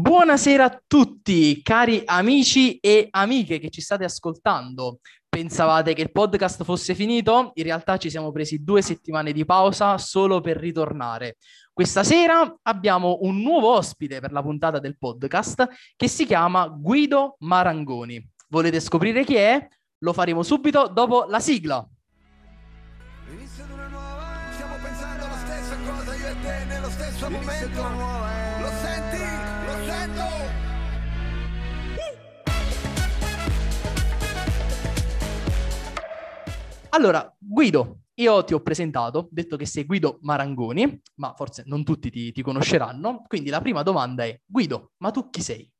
Buonasera a tutti, cari amici e amiche che ci state ascoltando. Pensavate che il podcast fosse finito? In realtà ci siamo presi due settimane di pausa solo per ritornare. Questa sera abbiamo un nuovo ospite per la puntata del podcast che si chiama Guido Marangoni. Volete scoprire chi è? Lo faremo subito dopo la sigla. Inizio di una nuova. Stiamo pensando alla stessa cosa io e te nello stesso momento. Allora, Guido, io ti ho presentato, detto che sei Guido Marangoni, ma forse non tutti ti, ti conosceranno. Quindi la prima domanda è, Guido, ma tu chi sei?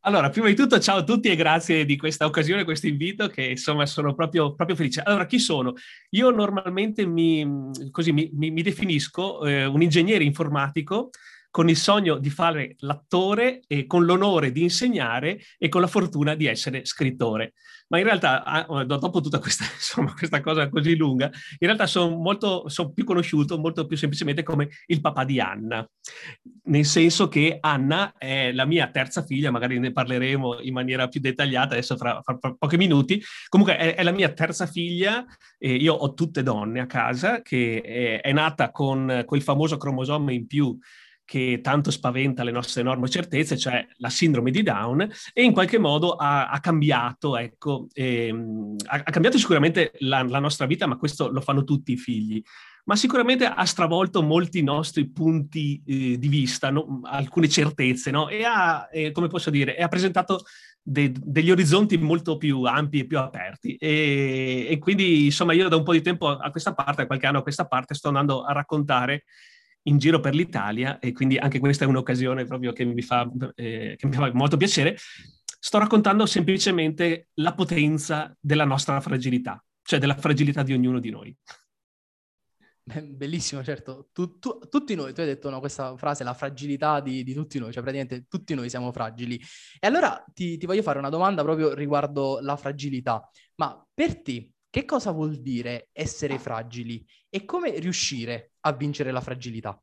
Allora, prima di tutto, ciao a tutti e grazie di questa occasione, questo invito, che insomma sono proprio, proprio felice. Allora, chi sono? Io normalmente mi, così, mi, mi, mi definisco eh, un ingegnere informatico con il sogno di fare l'attore e con l'onore di insegnare e con la fortuna di essere scrittore. Ma in realtà, ah, dopo tutta questa, insomma, questa cosa così lunga, in realtà sono, sono più conosciuto molto più semplicemente come il papà di Anna, nel senso che Anna è la mia terza figlia, magari ne parleremo in maniera più dettagliata adesso fra, fra, fra pochi minuti. Comunque è, è, la mia terza figlia, eh, io ho tutte donne a casa, che è, è nata con quel famoso cromosoma in più che tanto spaventa le nostre enormi certezze, cioè la sindrome di Down, e in qualche modo ha, ha cambiato, ecco, ehm, ha, ha, cambiato sicuramente la, la, nostra vita, ma questo lo fanno tutti i figli. Ma sicuramente ha stravolto molti nostri punti eh, di vista, no? alcune certezze, no? e ha, eh, come posso dire, ha presentato de, degli orizzonti molto più ampi e più aperti. E, e quindi, insomma, io da un po' di tempo a questa parte, a qualche anno a questa parte, sto andando a raccontare in giro per l'Italia e quindi anche questa è un'occasione proprio che mi fa, eh, che mi fa molto piacere. Sto raccontando semplicemente la potenza della nostra fragilità, cioè della fragilità di ognuno di noi. Bellissimo, certo. Tu, tu, tutti noi, tu hai detto no, questa frase, la fragilità di, di, tutti noi, cioè praticamente tutti noi siamo fragili. E allora ti, ti voglio fare una domanda proprio riguardo la fragilità. Ma per te, che cosa vuol dire essere fragili e come riuscire a vincere la fragilità?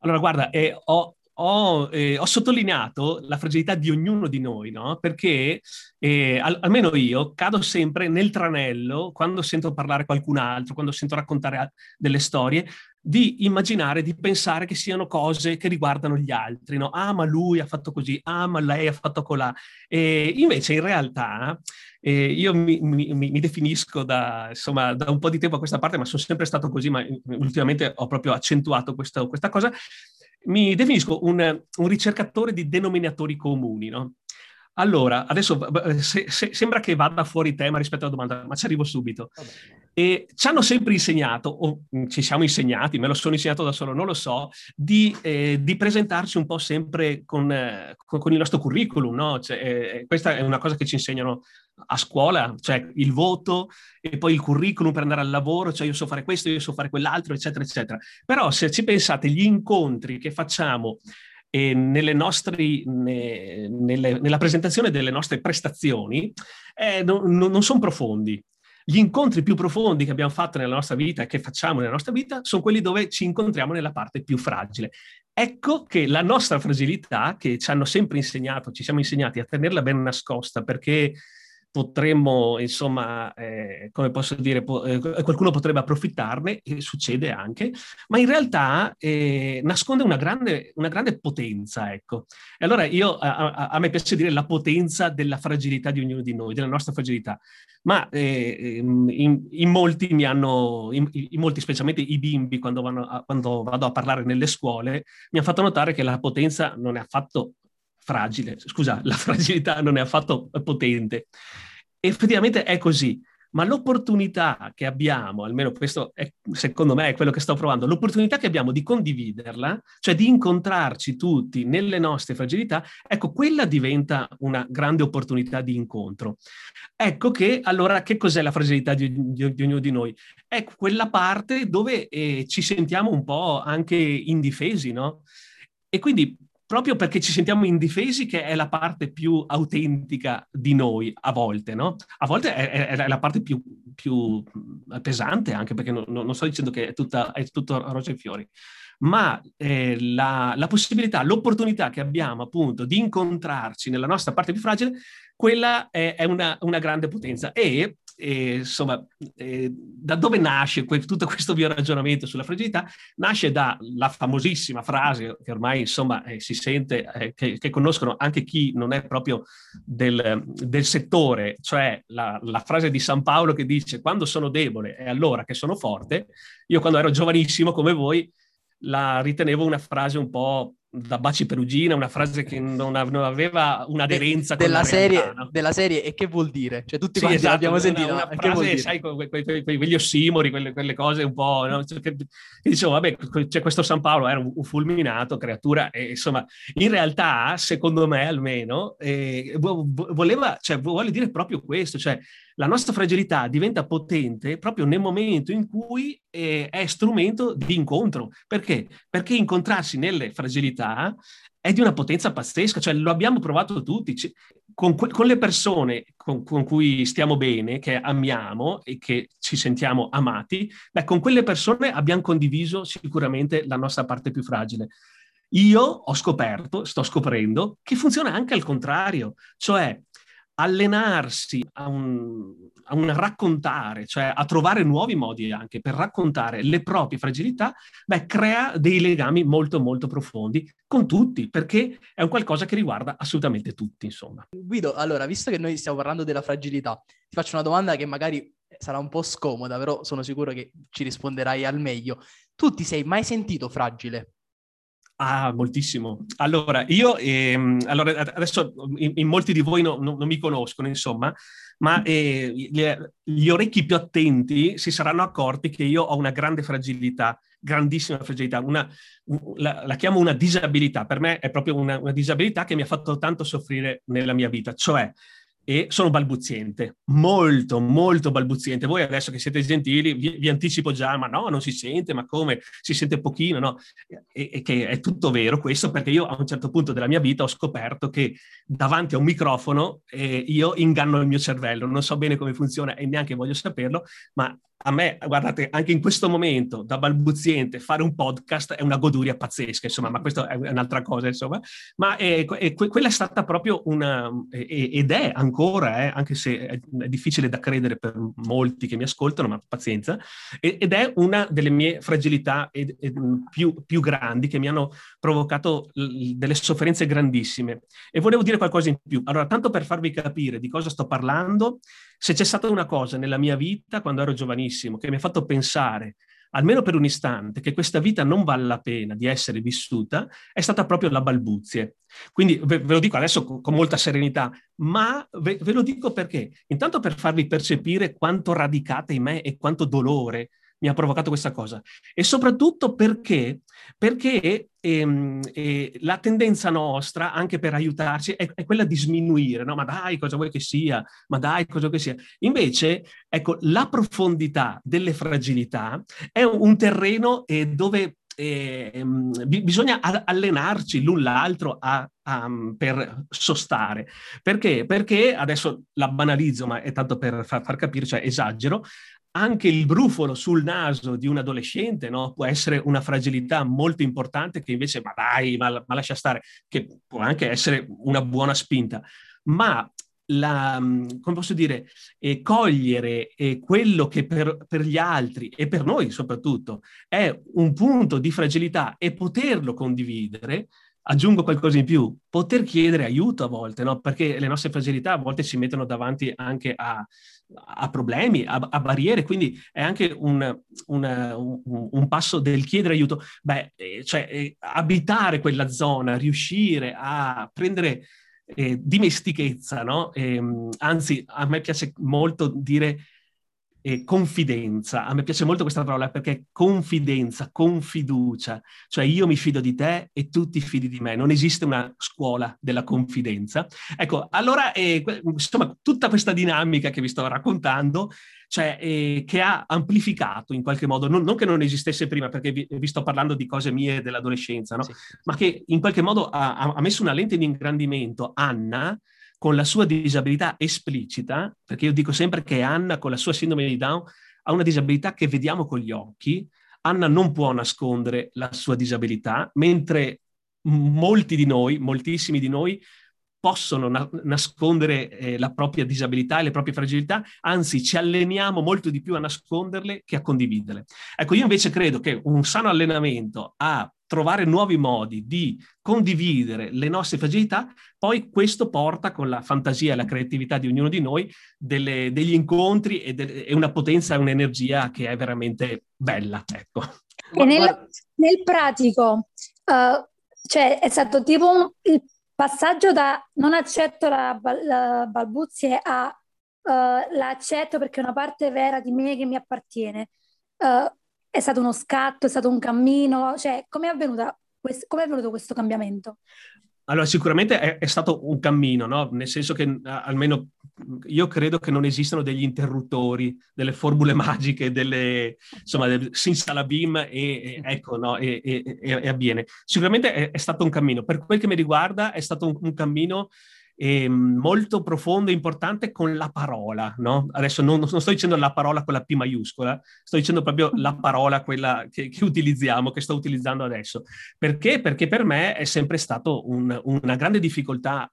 Allora, guarda, eh, ho, ho, eh, ho, sottolineato la fragilità di ognuno di noi, no? Perché eh, al, almeno io cado sempre nel tranello quando sento parlare qualcun altro, quando sento raccontare delle storie, di immaginare, di pensare che siano cose che riguardano gli altri, no? Ah, ma lui ha fatto così, ah, ma lei ha fatto colà. E invece in realtà eh, io mi, mi, mi, definisco da, insomma, da un po' di tempo a questa parte, ma sono sempre stato così, ma ultimamente ho proprio accentuato questo, questa cosa. Mi definisco un, un ricercatore di denominatori comuni, no? Allora, adesso se, se, sembra che vada fuori tema rispetto alla domanda, ma ci arrivo subito. E ci hanno sempre insegnato, o mm, ci siamo insegnati, me lo sono insegnato da solo, non lo so, di, eh, di presentarci un po' sempre con, eh, con, con il nostro curriculum, no? Cioè, eh, questa è una cosa che ci insegnano a scuola, cioè il voto e poi il curriculum per andare al lavoro, cioè io so fare questo, io so fare quell'altro, eccetera, eccetera. Però se ci pensate, gli incontri che facciamo e nostre, ne, nelle, nella presentazione delle nostre prestazioni eh, non, non sono profondi. Gli incontri più profondi che abbiamo fatto nella nostra vita e che facciamo nella nostra vita sono quelli dove ci incontriamo nella parte più fragile. Ecco che la nostra fragilità, che ci hanno sempre insegnato, ci siamo insegnati a tenerla ben nascosta perché potremmo, insomma, eh, come posso dire, po- eh, qualcuno potrebbe approfittarne, e succede anche, ma in realtà eh, nasconde una grande, una grande, potenza, ecco. E allora io, a, a, a, me piace dire la potenza della fragilità di ognuno di noi, della nostra fragilità, ma eh, ehm, in, in, molti mi hanno, in, in, molti, specialmente i bimbi, quando, a, quando vado a parlare nelle scuole, mi hanno fatto notare che la potenza non è affatto fragile, scusa, la fragilità non è affatto potente. Effettivamente è così, ma l'opportunità che abbiamo, almeno questo è, secondo me è quello che sto provando, l'opportunità che abbiamo di condividerla, cioè di incontrarci tutti nelle nostre fragilità, ecco, quella diventa una grande opportunità di incontro. Ecco che allora che cos'è la fragilità di, di, di ognuno di noi? È quella parte dove eh, ci sentiamo un po' anche indifesi, no? E quindi proprio perché ci sentiamo indifesi, che è la parte più autentica di noi a volte, no? A volte è, è la parte più, più, pesante, anche perché non, non, sto dicendo che è, tutta, è tutto rose e fiori, ma eh, la, la, possibilità, l'opportunità che abbiamo appunto di incontrarci nella nostra parte più fragile, quella è, è una, una grande potenza. E e, insomma, eh, da dove nasce que- tutto questo mio ragionamento sulla fragilità? Nasce dalla famosissima frase che ormai insomma eh, si sente, eh, che, che, conoscono anche chi non è proprio del, del settore, cioè la, la, frase di San Paolo che dice quando sono debole è allora che sono forte. Io quando ero giovanissimo come voi la ritenevo una frase un po' da Baci Perugina, una frase che non, aveva un'aderenza De, della, serie, realtà, della serie e che vuol dire? Cioè tutti sì, quanti esatto, l'abbiamo sentita. Una, una frase, sai, que, que, que, quegli ossimori, quelle, quelle, cose un po'... No? Cioè, che, che dicevo, vabbè, c'è questo San Paolo, era un, un fulminato, creatura, e insomma, in realtà, secondo me almeno, eh, voleva, cioè, vuole dire proprio questo, cioè la nostra fragilità diventa potente proprio nel momento in cui eh, è strumento di incontro. Perché? Perché incontrarsi nelle fragilità è di una potenza pazzesca, cioè lo abbiamo provato tutti. Con, que- con le persone con-, con, cui stiamo bene, che amiamo e che ci sentiamo amati, beh, con quelle persone abbiamo condiviso sicuramente la nostra parte più fragile. Io ho scoperto, sto scoprendo, che funziona anche al contrario, cioè allenarsi a un, a un, raccontare, cioè a trovare nuovi modi anche per raccontare le proprie fragilità, beh, crea dei legami molto molto profondi con tutti, perché è un qualcosa che riguarda assolutamente tutti, insomma. Guido, allora, visto che noi stiamo parlando della fragilità, ti faccio una domanda che magari sarà un po' scomoda, però sono sicuro che ci risponderai al meglio. Tu ti sei mai sentito fragile? Ah, moltissimo. Allora, io ehm, allora, adesso in, in, molti di voi no, no, non mi conoscono, insomma, ma eh, gli, gli, orecchi più attenti si saranno accorti che io ho una grande fragilità, grandissima fragilità, una, la, la, chiamo una disabilità. Per me è proprio una, una disabilità che mi ha fatto tanto soffrire nella mia vita, cioè e sono balbuziente, molto, molto balbuziente. Voi adesso che siete gentili vi, vi, anticipo già, ma no, non si sente, ma come? Si sente pochino, no? E, e, che è tutto vero questo perché io a un certo punto della mia vita ho scoperto che davanti a un microfono eh, io inganno il mio cervello, non so bene come funziona e neanche voglio saperlo, ma a me, guardate, anche in questo momento, da balbuziente, fare un podcast è una goduria pazzesca, insomma, ma questa è un'altra cosa, insomma. Ma è, è, quella è stata proprio una, ed è ancora, eh, anche se è, difficile da credere per molti che mi ascoltano, ma pazienza, ed è una delle mie fragilità ed, ed più, più, grandi che mi hanno provocato delle sofferenze grandissime. E volevo dire qualcosa in più. Allora, tanto per farvi capire di cosa sto parlando, se c'è stata una cosa nella mia vita, quando ero giovanissimo, che mi ha fatto pensare, almeno per un istante, che questa vita non vale la pena di essere vissuta, è stata proprio la balbuzie. Quindi ve, ve lo dico adesso con, con molta serenità, ma ve, ve lo dico perché? Intanto per farvi percepire quanto radicate in me e quanto dolore mi ha provocato questa cosa. E soprattutto perché, perché ehm, eh, la tendenza nostra, anche per aiutarci, è, è, quella di sminuire, no? Ma dai, cosa vuoi che sia? Ma dai, cosa vuoi che sia? Invece, ecco, la profondità delle fragilità è un, terreno eh, dove eh, bisogna allenarci l'un l'altro a, a, per sostare. Perché? Perché adesso la banalizzo, ma è tanto per far, far capire, cioè esagero, anche il brufolo sul naso di un adolescente no? può essere una fragilità molto importante che invece, ma dai, ma, ma lascia stare, che può anche essere una buona spinta. Ma la, come posso dire, eh, cogliere eh, quello che per, per, gli altri e per noi soprattutto è un punto di fragilità e poterlo condividere, aggiungo qualcosa in più, poter chiedere aiuto a volte, no? perché le nostre fragilità a volte ci mettono davanti anche a, a problemi, a, a, barriere, quindi è anche un, un, un, un, passo del chiedere aiuto, beh, eh, cioè eh, abitare quella zona, riuscire a prendere eh, dimestichezza, no? E, ehm, anzi, a me piace molto dire e confidenza. A me piace molto questa parola perché confidenza, confiducia, cioè io mi fido di te e tu ti fidi di me. Non esiste una scuola della confidenza. Ecco, allora, eh, insomma, tutta questa dinamica che vi sto raccontando, cioè, eh, che ha amplificato in qualche modo, non, non, che non esistesse prima, perché vi, vi, sto parlando di cose mie dell'adolescenza, no? sì. ma che in qualche modo ha, ha messo una lente di ingrandimento Anna, con la sua disabilità esplicita, perché io dico sempre che Anna con la sua sindrome di Down ha una disabilità che vediamo con gli occhi, Anna non può nascondere la sua disabilità, mentre molti di noi, moltissimi di noi, possono na- nascondere eh, la propria disabilità e le proprie fragilità, anzi ci alleniamo molto di più a nasconderle che a condividerle. Ecco, io invece credo che un sano allenamento a trovare nuovi modi di condividere le nostre fragilità, poi questo porta con la fantasia e la creatività di ognuno di noi delle, degli incontri e, de- e, una potenza e un'energia che è veramente bella. Ecco. E nel, nel pratico, uh, cioè è stato tipo un, il passaggio da non accetto la, la balbuzie a uh, la accetto perché è una parte vera di me che mi appartiene. Uh, è stato uno scatto, è stato un cammino, cioè come è, avvenuto questo cambiamento? Allora, sicuramente è, è, stato un cammino, no? nel senso che almeno io credo che non esistano degli interruttori, delle formule magiche, delle, insomma, del sinsalabim e, e ecco, no? e, e, e, avviene. Sicuramente è, è, stato un cammino. Per quel che mi riguarda è stato un, un cammino eh, molto profondo e importante con la parola, no? Adesso non, non, sto dicendo la parola con la P maiuscola, sto dicendo proprio la parola, quella che, che utilizziamo, che sto utilizzando adesso. Perché? Perché per me è sempre stato un, una grande difficoltà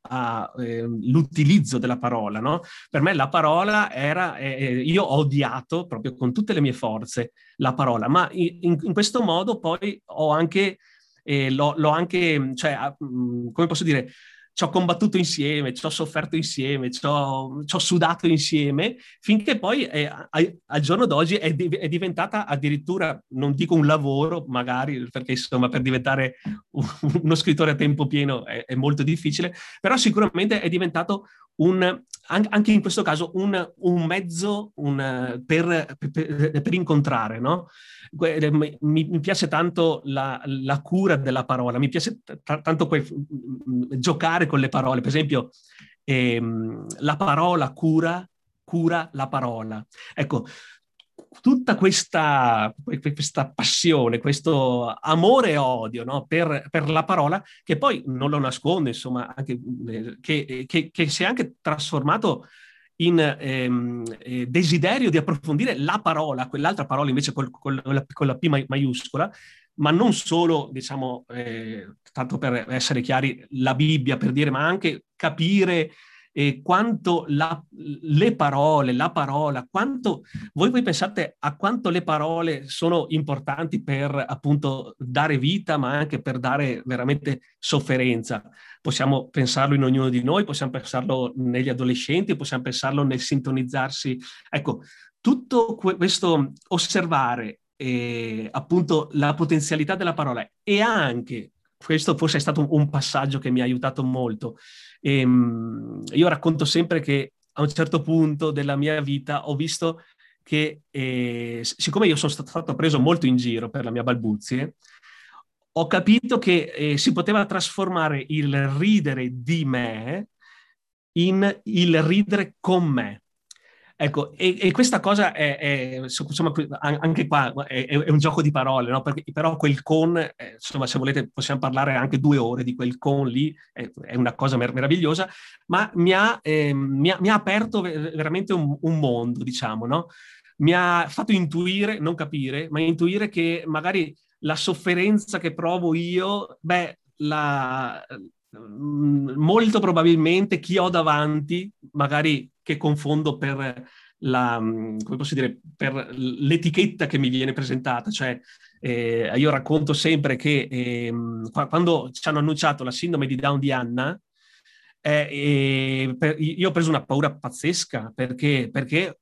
ehm, eh, della parola, no? Per me la parola era, eh, io ho odiato proprio con tutte le mie forze la parola, ma in, in questo modo poi ho anche... Eh, l'ho, l'ho, anche, cioè, come posso dire, ci ho combattuto insieme, ci ho sofferto insieme, ci ho, sudato insieme, finché poi è, eh, al giorno d'oggi è, di, è, diventata addirittura, non dico un lavoro, magari, perché insomma per diventare un, uno scrittore a tempo pieno è, è molto difficile, però sicuramente è diventato un, anche in questo caso un, un mezzo un, per, per, per, incontrare, no? mi, mi, piace tanto la, la, cura della parola, mi piace t- tanto que- giocare con le parole, per esempio ehm, la parola cura, cura la parola. Ecco, tutta questa, questa, passione, questo amore e odio no? per, per, la parola, che poi non lo nasconde, insomma, anche, eh, che, che, che, si è anche trasformato in ehm, eh, desiderio di approfondire la parola, quell'altra parola invece col, col, con la P maiuscola, ma non solo, diciamo, eh, tanto per essere chiari, la Bibbia, per dire, ma anche capire eh, quanto la, le parole, la parola, quanto voi, voi pensate a quanto le parole sono importanti per appunto dare vita, ma anche per dare veramente sofferenza. Possiamo pensarlo in ognuno di noi, possiamo pensarlo negli adolescenti, possiamo pensarlo nel sintonizzarsi. Ecco, tutto questo osservare eh, appunto la potenzialità della parola e anche questo forse è stato un, passaggio che mi ha aiutato molto. E, ehm, io racconto sempre che a un certo punto della mia vita ho visto che, eh, siccome io sono stato preso molto in giro per la mia balbuzie, ho capito che eh, si poteva trasformare il ridere di me in il ridere con me. Ecco, e, e, questa cosa è, è, insomma, anche qua è, è, un gioco di parole, no? Perché, però quel con, eh, insomma, se volete possiamo parlare anche due ore di quel con lì, è, una cosa mer- meravigliosa, ma mi ha, eh, mi ha, mi ha aperto veramente un, un, mondo, diciamo, no? Mi ha fatto intuire, non capire, ma intuire che magari la sofferenza che provo io, beh, la, molto probabilmente chi ho davanti, magari che confondo per la, mm, dire, per l'etichetta che mi viene presentata. Cioè, eh, io racconto sempre che eh, quando ci hanno annunciato la sindrome di Down di Anna, eh, per, io ho preso una paura pazzesca perché, perché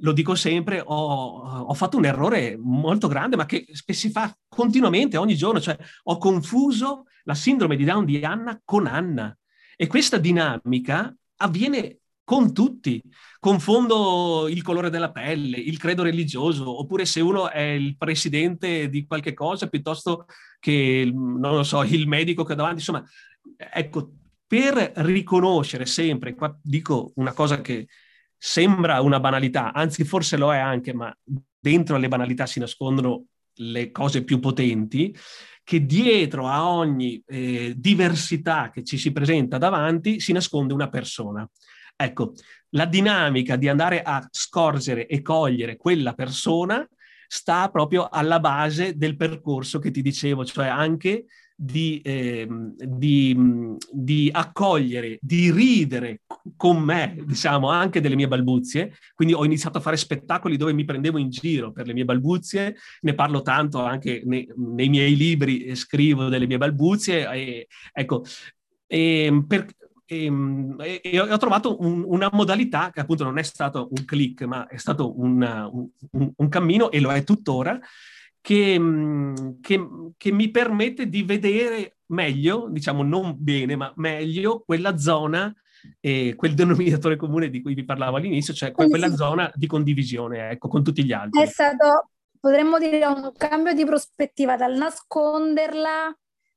lo dico sempre, ho, ho, fatto un errore molto grande, ma che, si fa continuamente, ogni giorno. Cioè, ho confuso la sindrome di Down di Anna con Anna. E questa dinamica avviene con tutti. Confondo il colore della pelle, il credo religioso, oppure se uno è il presidente di qualche cosa piuttosto che, non lo so, il medico che ha davanti. Insomma, ecco, per riconoscere sempre, qua dico una cosa che sembra una banalità, anzi forse lo è anche, ma dentro alle banalità si nascondono le cose più potenti, che dietro a ogni eh, diversità che ci si presenta davanti si nasconde una persona. Ecco, la dinamica di andare a scorgere e cogliere quella persona sta proprio alla base del percorso che ti dicevo, cioè anche di, eh, di, di, accogliere, di ridere con me, diciamo, anche delle mie balbuzie. Quindi ho iniziato a fare spettacoli dove mi prendevo in giro per le mie balbuzie, ne parlo tanto anche nei, nei miei libri, scrivo delle mie balbuzie. E, ecco, e per, e, e, ho trovato un, una modalità che appunto non è stato un click, ma è stato una, un, un, cammino e lo è tuttora, che, che, che, mi permette di vedere meglio, diciamo non bene, ma meglio quella zona, eh, quel denominatore comune di cui vi parlavo all'inizio, cioè quella zona di condivisione, ecco, con tutti gli altri. È stato, potremmo dire, un cambio di prospettiva dal nasconderla,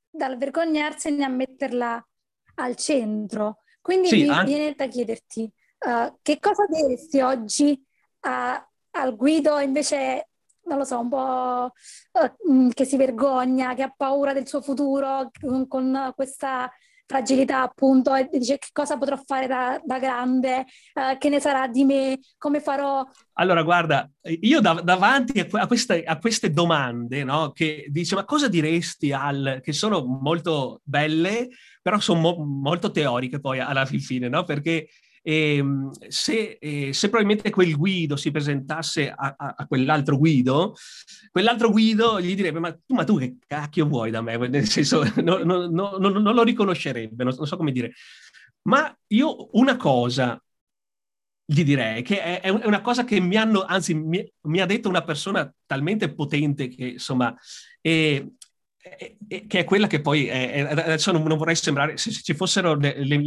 dal vergognarsene a metterla al centro. Quindi sì, mi anche... viene da chiederti uh, che cosa diresti oggi a, al Guido invece non lo so, un po' uh, che si vergogna, che ha paura del suo futuro con, questa fragilità appunto e dice che cosa potrò fare da, da grande, uh, che ne sarà di me, come farò. Allora guarda, io da, davanti a, a, queste, a, queste, domande, no, che dice ma cosa diresti al, che sono molto belle, però sono mo, molto teoriche poi alla fine, no? Perché e, ehm, se, eh, se, probabilmente quel Guido si presentasse a, a, a, quell'altro Guido, quell'altro Guido gli direbbe: Ma tu, ma tu che cacchio vuoi da me? Nel senso, no, no, no, non lo riconoscerebbe, non, so come dire. Ma io una cosa gli direi che è, è una cosa che mi hanno, anzi, mi, mi, ha detto una persona talmente potente che insomma. Eh, che è quella che poi è, adesso non, vorrei sembrare se, ci fossero le, le,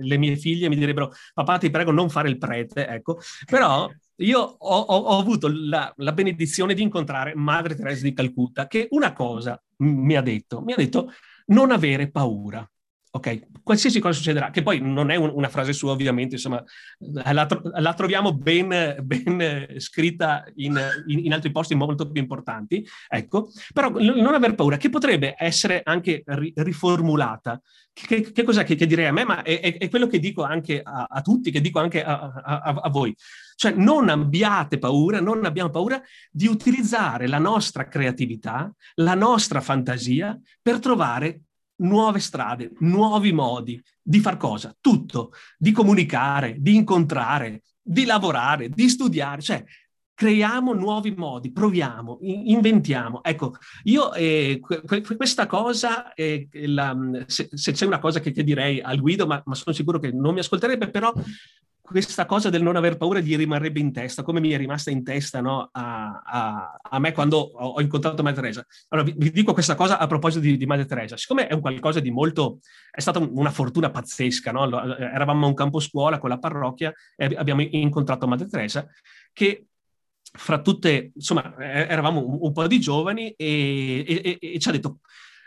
le, mie figlie mi direbbero papà ti prego non fare il prete ecco. Però io ho, ho, ho avuto la, la, benedizione di incontrare Madre Teresa di Calcutta che una cosa mi ha detto mi ha detto non avere paura ok, qualsiasi cosa succederà, che poi non è un, una frase sua ovviamente, insomma, la, la troviamo ben, ben scritta in, in, in, altri posti molto più importanti, ecco, però non aver paura, che potrebbe essere anche ri, riformulata. Che, che, cos'è che, che, direi a me? Ma è, è, è, quello che dico anche a, a tutti, che dico anche a, a, a voi. Cioè non abbiate paura, non abbiamo paura di utilizzare la nostra creatività, la nostra fantasia per trovare nuove strade, nuovi modi di far cosa? Tutto, di comunicare, di incontrare, di lavorare, di studiare, cioè creiamo nuovi modi, proviamo, inventiamo. Ecco, io eh, questa cosa, eh, la, se, se, c'è una cosa che, che direi al Guido, ma, ma, sono sicuro che non mi ascolterebbe, però questa cosa del non aver paura gli rimarrebbe in testa, come mi è rimasta in testa no, a, a, a, me quando ho, ho, incontrato Madre Teresa. Allora, vi, vi, dico questa cosa a proposito di, di, Madre Teresa. Siccome è un qualcosa di molto... è stata una fortuna pazzesca, no? Eravamo a un campo scuola con la parrocchia e abbiamo incontrato Madre Teresa che fra tutte, insomma, eravamo un, un po' di giovani e, e, e, e ci ha detto...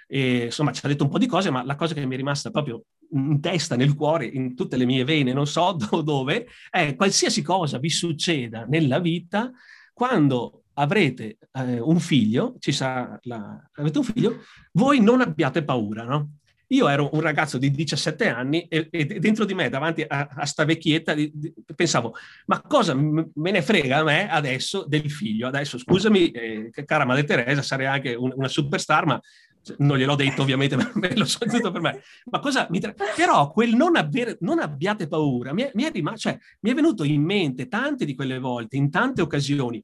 insomma, ci ha detto un po' di cose, ma la cosa che mi è rimasta proprio in testa, nel cuore, in tutte le mie vene, non so dove, è qualsiasi cosa vi succeda nella vita, quando avrete eh, un figlio, ci sarà la, avete un figlio, voi non abbiate paura, no? Io ero un ragazzo di 17 anni e, e dentro di me, davanti a, a sta vecchietta, di, di, pensavo, ma cosa me ne frega a me adesso del figlio? Adesso, scusami, eh, cara Madre Teresa, sarei anche un, una superstar, ma non gliel'ho detto ovviamente, ma me lo so tutto per me. Ma cosa mi tra... Però quel non, avere, non abbiate paura mi è, mi, è rimasto, cioè, mi è venuto in mente tante di quelle volte, in tante occasioni,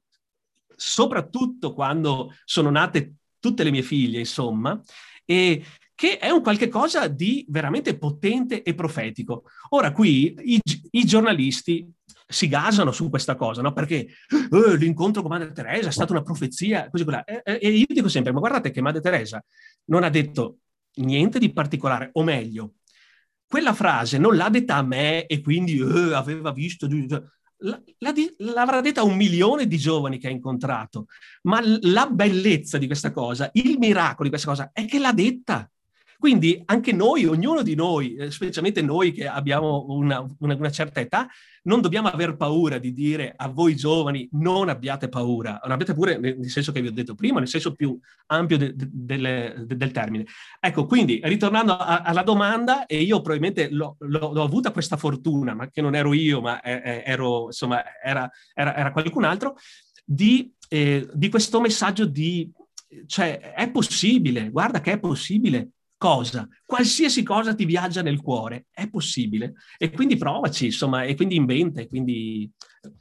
soprattutto quando sono nate tutte le mie figlie, insomma, e che è un qualche cosa di veramente potente e profetico. Ora qui i, i giornalisti si gasano su questa cosa, no? Perché eh, l'incontro con Madre Teresa è stata una profezia, così quella. E, e, io dico sempre, ma guardate che Madre Teresa non ha detto niente di particolare, o meglio, quella frase non l'ha detta a me e quindi eh, aveva visto... l'avrà detta a un milione di giovani che ha incontrato, ma la bellezza di questa cosa, il miracolo di questa cosa è che l'ha detta. Quindi anche noi, ognuno di noi, eh, specialmente noi che abbiamo una, una, una certa età, non dobbiamo aver paura di dire a voi giovani non abbiate paura, non abbiate paura nel senso che vi ho detto prima, nel senso più ampio de, de, de, del termine. Ecco, quindi ritornando a, alla domanda, e io probabilmente l'ho, l'ho, l'ho, avuta questa fortuna, ma che non ero io, ma ero, insomma, era, era, era qualcun altro, di, eh, di questo messaggio di, cioè, è possibile, guarda che è possibile, cosa, qualsiasi cosa ti viaggia nel cuore, è possibile. E quindi provaci, insomma, e quindi inventa, e quindi...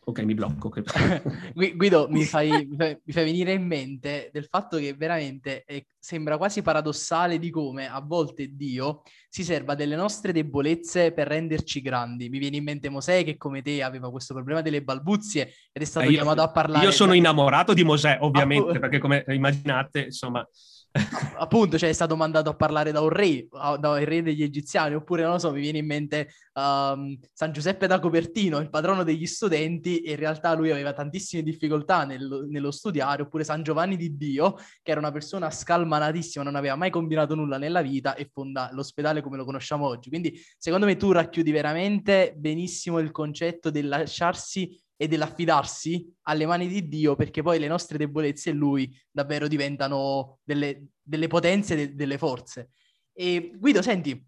Ok, mi blocco. Guido, mi fai, mi fai, venire in mente del fatto che veramente eh, sembra quasi paradossale di come a volte Dio si serva delle nostre debolezze per renderci grandi. Mi viene in mente Mosè che come te aveva questo problema delle balbuzie ed è stato eh, io, chiamato a parlare. Io sono innamorato di Mosè, ovviamente, ah, perché come immaginate, insomma appunto, cioè è stato mandato a parlare da un re, dal re degli egiziani, oppure non lo so, mi viene in mente um, San Giuseppe da Copertino, il patrono degli studenti, e in realtà lui aveva tantissime difficoltà nel, nello studiare, oppure San Giovanni di Dio, che era una persona scalmanatissima, non aveva mai combinato nulla nella vita e fonda l'ospedale come lo conosciamo oggi. Quindi, secondo me, tu racchiudi veramente benissimo il concetto del lasciarsi e dell'affidarsi alle mani di Dio, perché poi le nostre debolezze e Lui davvero diventano delle, delle potenze, de, delle forze. E Guido, senti,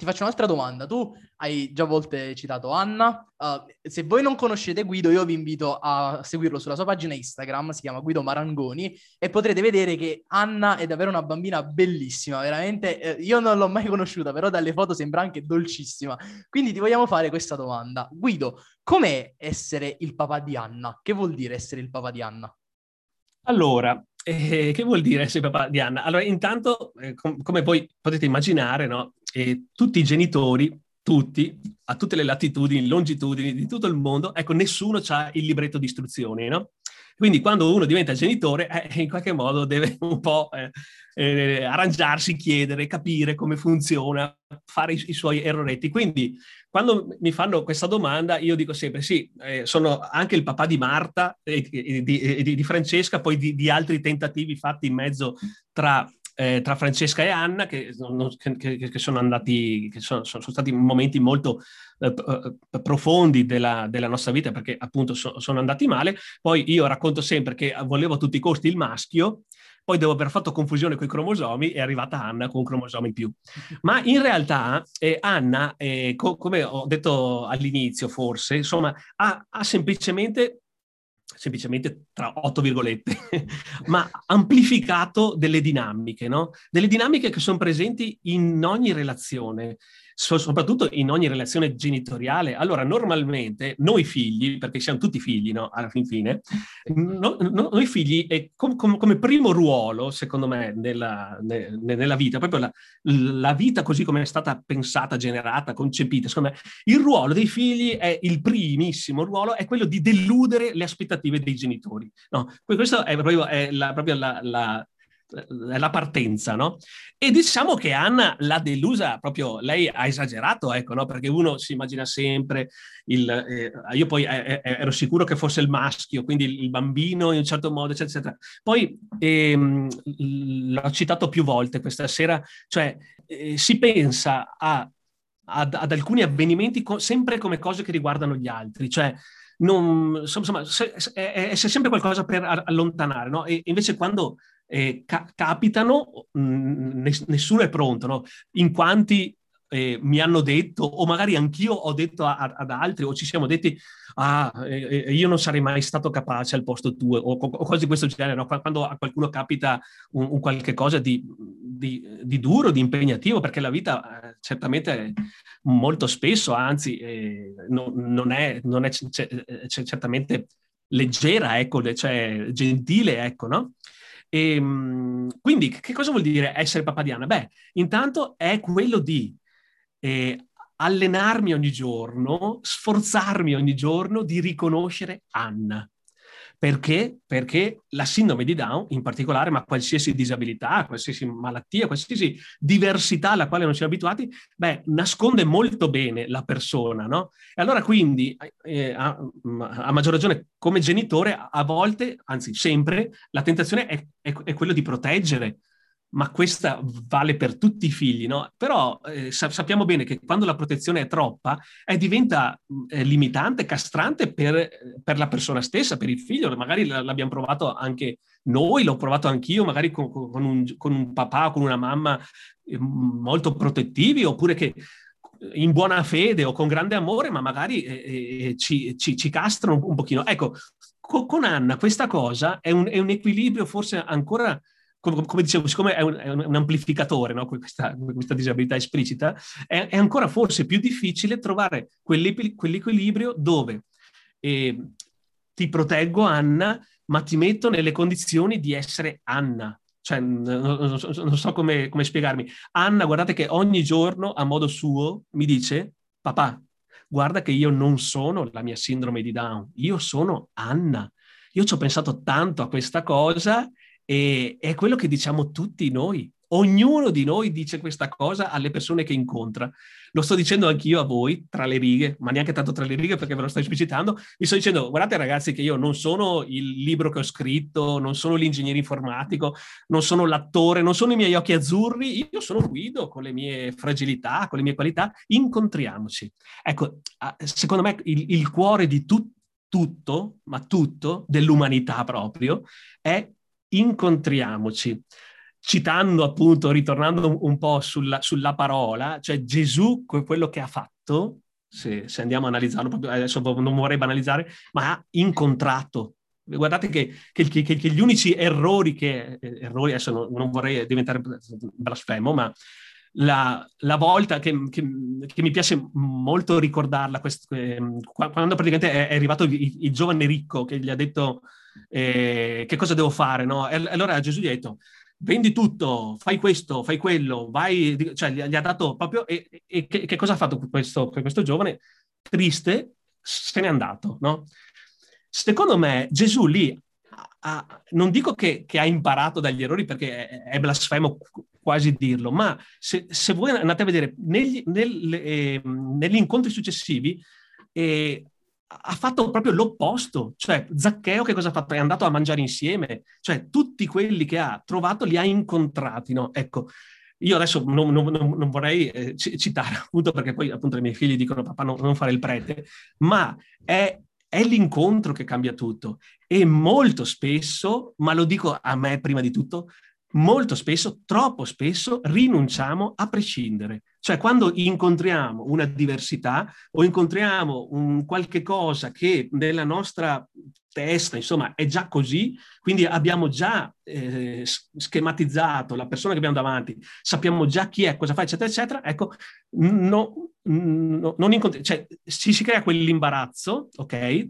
ti faccio un'altra domanda. Tu hai già volte citato Anna. Uh, se voi non conoscete Guido, io vi invito a seguirlo sulla sua pagina Instagram, si chiama Guido Marangoni, e potrete vedere che Anna è davvero una bambina bellissima, veramente. Eh, io non l'ho mai conosciuta, però dalle foto sembra anche dolcissima. Quindi ti vogliamo fare questa domanda. Guido, com'è essere il papà di Anna? Che vuol dire essere il papà di Anna? Allora, eh, che vuol dire essere papà di Anna? Allora, intanto, eh, com- come voi potete immaginare, no? eh, tutti i genitori, tutti, a tutte le latitudini, longitudini di tutto il mondo, ecco, nessuno ha il libretto di istruzioni, no? Quindi quando uno diventa genitore, eh, in qualche modo deve un po' eh, eh, arrangiarsi, chiedere, capire come funziona, fare i, i, suoi erroretti. Quindi quando mi fanno questa domanda, io dico sempre sì, eh, sono anche il papà di Marta e, e, di, e di, Francesca, poi di, di altri tentativi fatti in mezzo tra eh, tra Francesca e Anna, che, che, che sono andati, che sono, sono, stati momenti molto eh, eh, profondi della, della, nostra vita, perché appunto so, sono andati male. Poi io racconto sempre che volevo a tutti i costi il maschio, poi dopo aver fatto confusione con i cromosomi è arrivata Anna con un cromosoma in più. Ma in realtà eh, Anna, eh, co- come ho detto all'inizio forse, insomma, ha, ha semplicemente semplicemente tra otto virgolette, ma amplificato delle dinamiche, no? Delle dinamiche che sono presenti in ogni relazione soprattutto in ogni relazione genitoriale. Allora, normalmente noi figli, perché siamo tutti figli, no? Alla fin fine, no, no, noi figli, com, com, come primo ruolo, secondo me, nella, ne, nella vita, proprio la, la, vita così come è stata pensata, generata, concepita, secondo me, il ruolo dei figli è il primissimo ruolo, è quello di deludere le aspettative dei genitori. No? Questo è proprio, è la, proprio la, la la partenza, no? E diciamo che Anna l'ha delusa proprio, lei ha esagerato, ecco, no? Perché uno si immagina sempre il... Eh, io poi eh, eh ero sicuro che fosse il maschio, quindi il bambino in un certo modo, eccetera, eccetera. Poi ehm, l'ho citato più volte questa sera, cioè eh, si pensa a, ad, ad, alcuni avvenimenti co- sempre come cose che riguardano gli altri, cioè non, insomma, c'è sempre qualcosa per allontanare, no? E invece quando eh, ca- capitano, mh, mm, nessuno è pronto, no? In quanti eh, mi hanno detto, o magari anch'io ho detto a, ad altri, o ci siamo detti, ah, eh, eh io non sarei mai stato capace al posto tuo, o, o cose di questo genere, no? quando a qualcuno capita un, un qualche cosa di, di, di, duro, di impegnativo, perché la vita eh, certamente molto spesso, anzi, eh, no, non è, non è c- c- certamente leggera, ecco, cioè gentile, ecco, no? E, ehm, quindi che cosa vuol dire essere papà di Anna? Beh, intanto è quello di eh, allenarmi ogni giorno, sforzarmi ogni giorno di riconoscere Anna. Perché? Perché la sindrome di Down, in particolare, ma qualsiasi disabilità, qualsiasi malattia, qualsiasi diversità alla quale non siamo abituati, beh, nasconde molto bene la persona, no? E allora quindi, eh, a, a, maggior ragione, come genitore, a volte, anzi sempre, la tentazione è, è, è quello di proteggere, ma questa vale per tutti i figli, no? Però eh, sappiamo bene che quando la protezione è troppa, eh, diventa eh, limitante, castrante per, per, la persona stessa, per il figlio. Magari l'abbiamo provato anche noi, l'ho provato anch'io, magari con, con, un, con un, papà o con una mamma eh, molto protettivi, oppure che in buona fede o con grande amore, ma magari eh, eh, ci, ci, ci, castrano un, un pochino. Ecco, co- con Anna questa cosa è un, è un equilibrio forse ancora come, come, dicevo, siccome è un, è un amplificatore, no? questa, questa, disabilità esplicita, è, è, ancora forse più difficile trovare quell'equilibrio dove eh, ti proteggo Anna, ma ti metto nelle condizioni di essere Anna. Cioè, non, non so come, come spiegarmi. Anna, guardate che ogni giorno, a modo suo, mi dice, papà, guarda che io non sono la mia sindrome di Down, io sono Anna. Io ci ho pensato tanto a questa cosa e è quello che diciamo tutti noi. Ognuno di noi dice questa cosa alle persone che incontra. Lo sto dicendo anch'io a voi, tra le righe, ma neanche tanto tra le righe perché ve lo sto esplicitando. Vi sto dicendo, guardate ragazzi che io non sono il libro che ho scritto, non sono l'ingegnere informatico, non sono l'attore, non sono i miei occhi azzurri, io sono Guido con le mie fragilità, con le mie qualità, incontriamoci. Ecco, secondo me il, il cuore di tu, tutto, ma tutto, dell'umanità proprio, è incontriamoci. Citando appunto, ritornando un, po' sulla, sulla, parola, cioè Gesù, quello che ha fatto, se, se andiamo a analizzarlo, adesso non vorrei banalizzare, ma ha incontrato guardate che, che, che, che, gli unici errori che, errori adesso non, non, vorrei diventare blasfemo, ma la, la volta che, mi piace molto ricordarla, quest, quando praticamente è, è arrivato il, il, giovane ricco che gli ha detto eh, che cosa devo fare, no? E allora Gesù gli ha detto, vendi tutto, fai questo, fai quello, vai, cioè gli, gli ha dato proprio, e, e che, che, cosa ha fatto questo, questo giovane? Triste, se n'è andato, no? Secondo me Gesù lì, ha, non dico che, che, ha imparato dagli errori perché è, è blasfemo quasi dirlo, ma se, se, voi andate a vedere negli, nel, eh, negli incontri successivi, eh, ha fatto proprio l'opposto, cioè Zaccheo che cosa ha fatto? È andato a mangiare insieme, cioè tutti quelli che ha trovato li ha incontrati, no? Ecco, io adesso non, non, non vorrei eh, citare appunto perché poi appunto i miei figli dicono papà non, non fare il prete, ma è, è l'incontro che cambia tutto e molto spesso, ma lo dico a me prima di tutto, molto spesso, troppo spesso, rinunciamo a prescindere. Cioè quando incontriamo una diversità o incontriamo un qualche cosa che nella nostra testa, insomma, è già così, quindi abbiamo già eh, schematizzato la persona che abbiamo davanti, sappiamo già chi è, cosa fa, eccetera, eccetera, ecco, no, no, non incontri- cioè, si, si crea quell'imbarazzo, ok?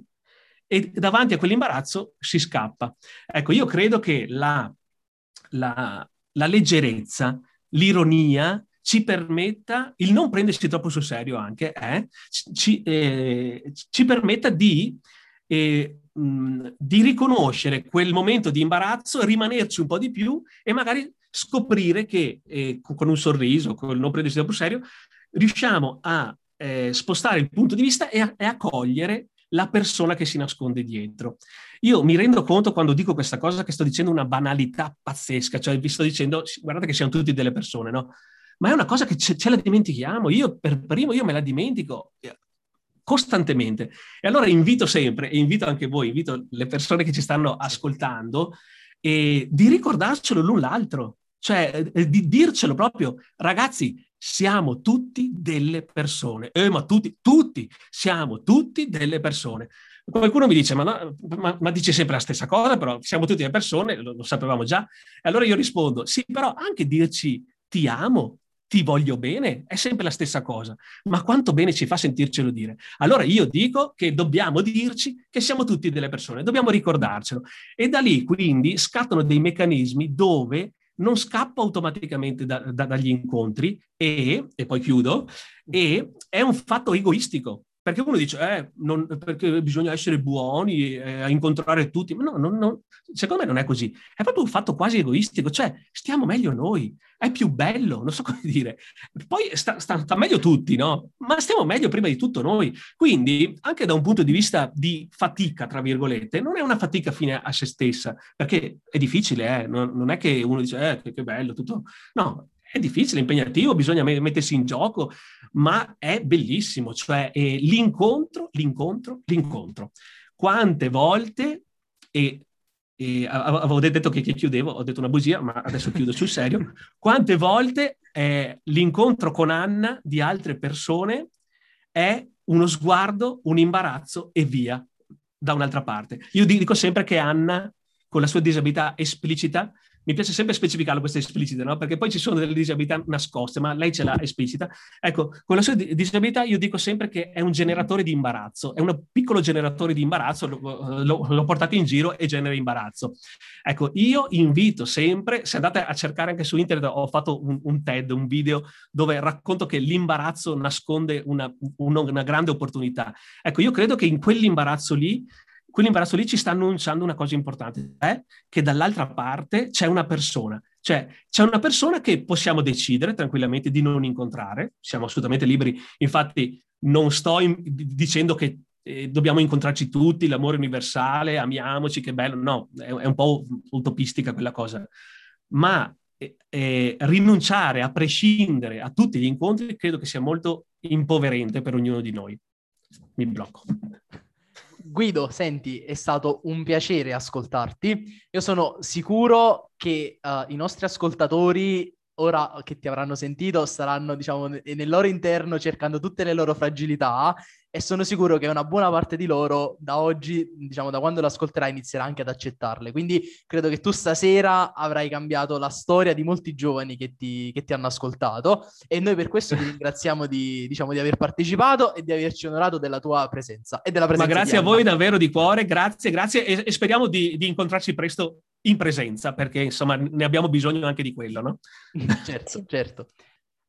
E davanti a quell'imbarazzo si scappa. Ecco, io credo che la la, la leggerezza, l'ironia ci permetta, il non prendersi troppo sul serio anche, eh, ci, eh, ci, permetta di, eh, mh, di riconoscere quel momento di imbarazzo, rimanerci un po' di più e magari scoprire che eh, con un sorriso, con il non prendersi troppo sul serio, riusciamo a eh, spostare il punto di vista e a, e a cogliere la persona che si nasconde dietro. Io mi rendo conto quando dico questa cosa che sto dicendo una banalità pazzesca, cioè vi sto dicendo, guardate che siamo tutti delle persone, no? Ma è una cosa che ce, ce la dimentichiamo, io per primo io me la dimentico eh, costantemente. E allora invito sempre, e invito anche voi, invito le persone che ci stanno ascoltando, eh, di ricordarcelo l'un l'altro, cioè eh, di dircelo proprio, ragazzi, siamo tutti delle persone. Eh, ma tutti, tutti, siamo tutti delle persone. Qualcuno mi dice, ma, no, ma, ma, dice sempre la stessa cosa, però siamo tutti delle persone, lo, lo sapevamo già. E allora io rispondo, sì, però anche dirci ti amo, ti voglio bene, è sempre la stessa cosa. Ma quanto bene ci fa sentircelo dire? Allora io dico che dobbiamo dirci che siamo tutti delle persone, dobbiamo ricordarcelo. E da lì quindi scattano dei meccanismi dove non scappo automaticamente da, da, dagli incontri e, e poi chiudo, e è un fatto egoistico, perché uno dice, eh, non, perché bisogna essere buoni, eh, incontrare tutti, ma no, no, no, secondo me non è così, è proprio un fatto quasi egoistico, cioè stiamo meglio noi, è più bello, non so come dire, poi sta, sta, sta meglio tutti, no? Ma stiamo meglio prima di tutto noi, quindi anche da un punto di vista di fatica, tra virgolette, non è una fatica fine a se stessa, perché è difficile, eh? non, non, è che uno dice, eh, che, che bello, tutto, no, è difficile, impegnativo, bisogna mettersi in gioco, ma è bellissimo, cioè eh, l'incontro, l'incontro, l'incontro. Quante volte, e, e avevo detto che, che, chiudevo, ho detto una bugia, ma adesso chiudo sul serio, quante volte eh, l'incontro con Anna di altre persone è uno sguardo, un imbarazzo e via da un'altra parte. Io dico sempre che Anna, con la sua disabilità esplicita, mi piace sempre specificarlo queste esplicite, no? perché poi ci sono delle disabilità nascoste, ma lei ce l'ha esplicita. Ecco, con la sua disabilità io dico sempre che è un generatore di imbarazzo, è un piccolo generatore di imbarazzo, lo, lo, l'ho portato in giro e genera imbarazzo. Ecco, io invito sempre, se andate a cercare anche su internet, ho fatto un, un TED, un video dove racconto che l'imbarazzo nasconde una, una, una grande opportunità. Ecco, io credo che in quell'imbarazzo lì quell'imbarazzo lì ci sta annunciando una cosa importante, è che dall'altra parte c'è una persona, cioè c'è una persona che possiamo decidere tranquillamente di non incontrare, siamo assolutamente liberi, infatti non sto in, dicendo che eh, dobbiamo incontrarci tutti, l'amore universale, amiamoci, che bello, no, è, è un po' utopistica quella cosa, ma eh, eh, rinunciare a prescindere a tutti gli incontri credo che sia molto impoverente per ognuno di noi. Mi blocco. Guido, senti, è stato un piacere ascoltarti. Io sono sicuro che uh, i nostri ascoltatori, ora che ti avranno sentito, saranno, diciamo, nel loro interno cercando tutte le loro fragilità e sono sicuro che una buona parte di loro da oggi, diciamo da quando l'ascolterà, inizierà anche ad accettarle. Quindi credo che tu stasera avrai cambiato la storia di molti giovani che ti, che ti hanno ascoltato e noi per questo ti ringraziamo di, diciamo, di aver partecipato e di averci onorato della tua presenza e della presenza. Ma grazie a voi davvero di cuore, grazie, grazie e, e speriamo di, di incontrarci presto in presenza perché insomma ne abbiamo bisogno anche di quello, no? certo, certo.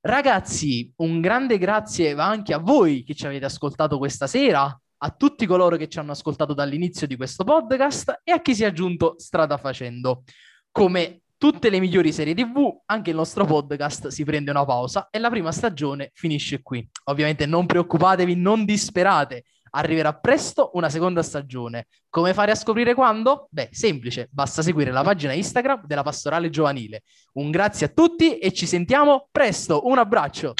Ragazzi, un grande grazie va anche a voi che ci avete ascoltato questa sera, a tutti coloro che ci hanno ascoltato dall'inizio di questo podcast e a chi si è aggiunto strada facendo. Come tutte le migliori serie TV, anche il nostro podcast si prende una pausa e la prima stagione finisce qui. Ovviamente non preoccupatevi, non disperate, Arriverà presto una seconda stagione. Come fare a scoprire quando? Beh, semplice, basta seguire la pagina Instagram della Pastorale Giovanile. Un grazie a tutti e ci sentiamo presto. Un abbraccio.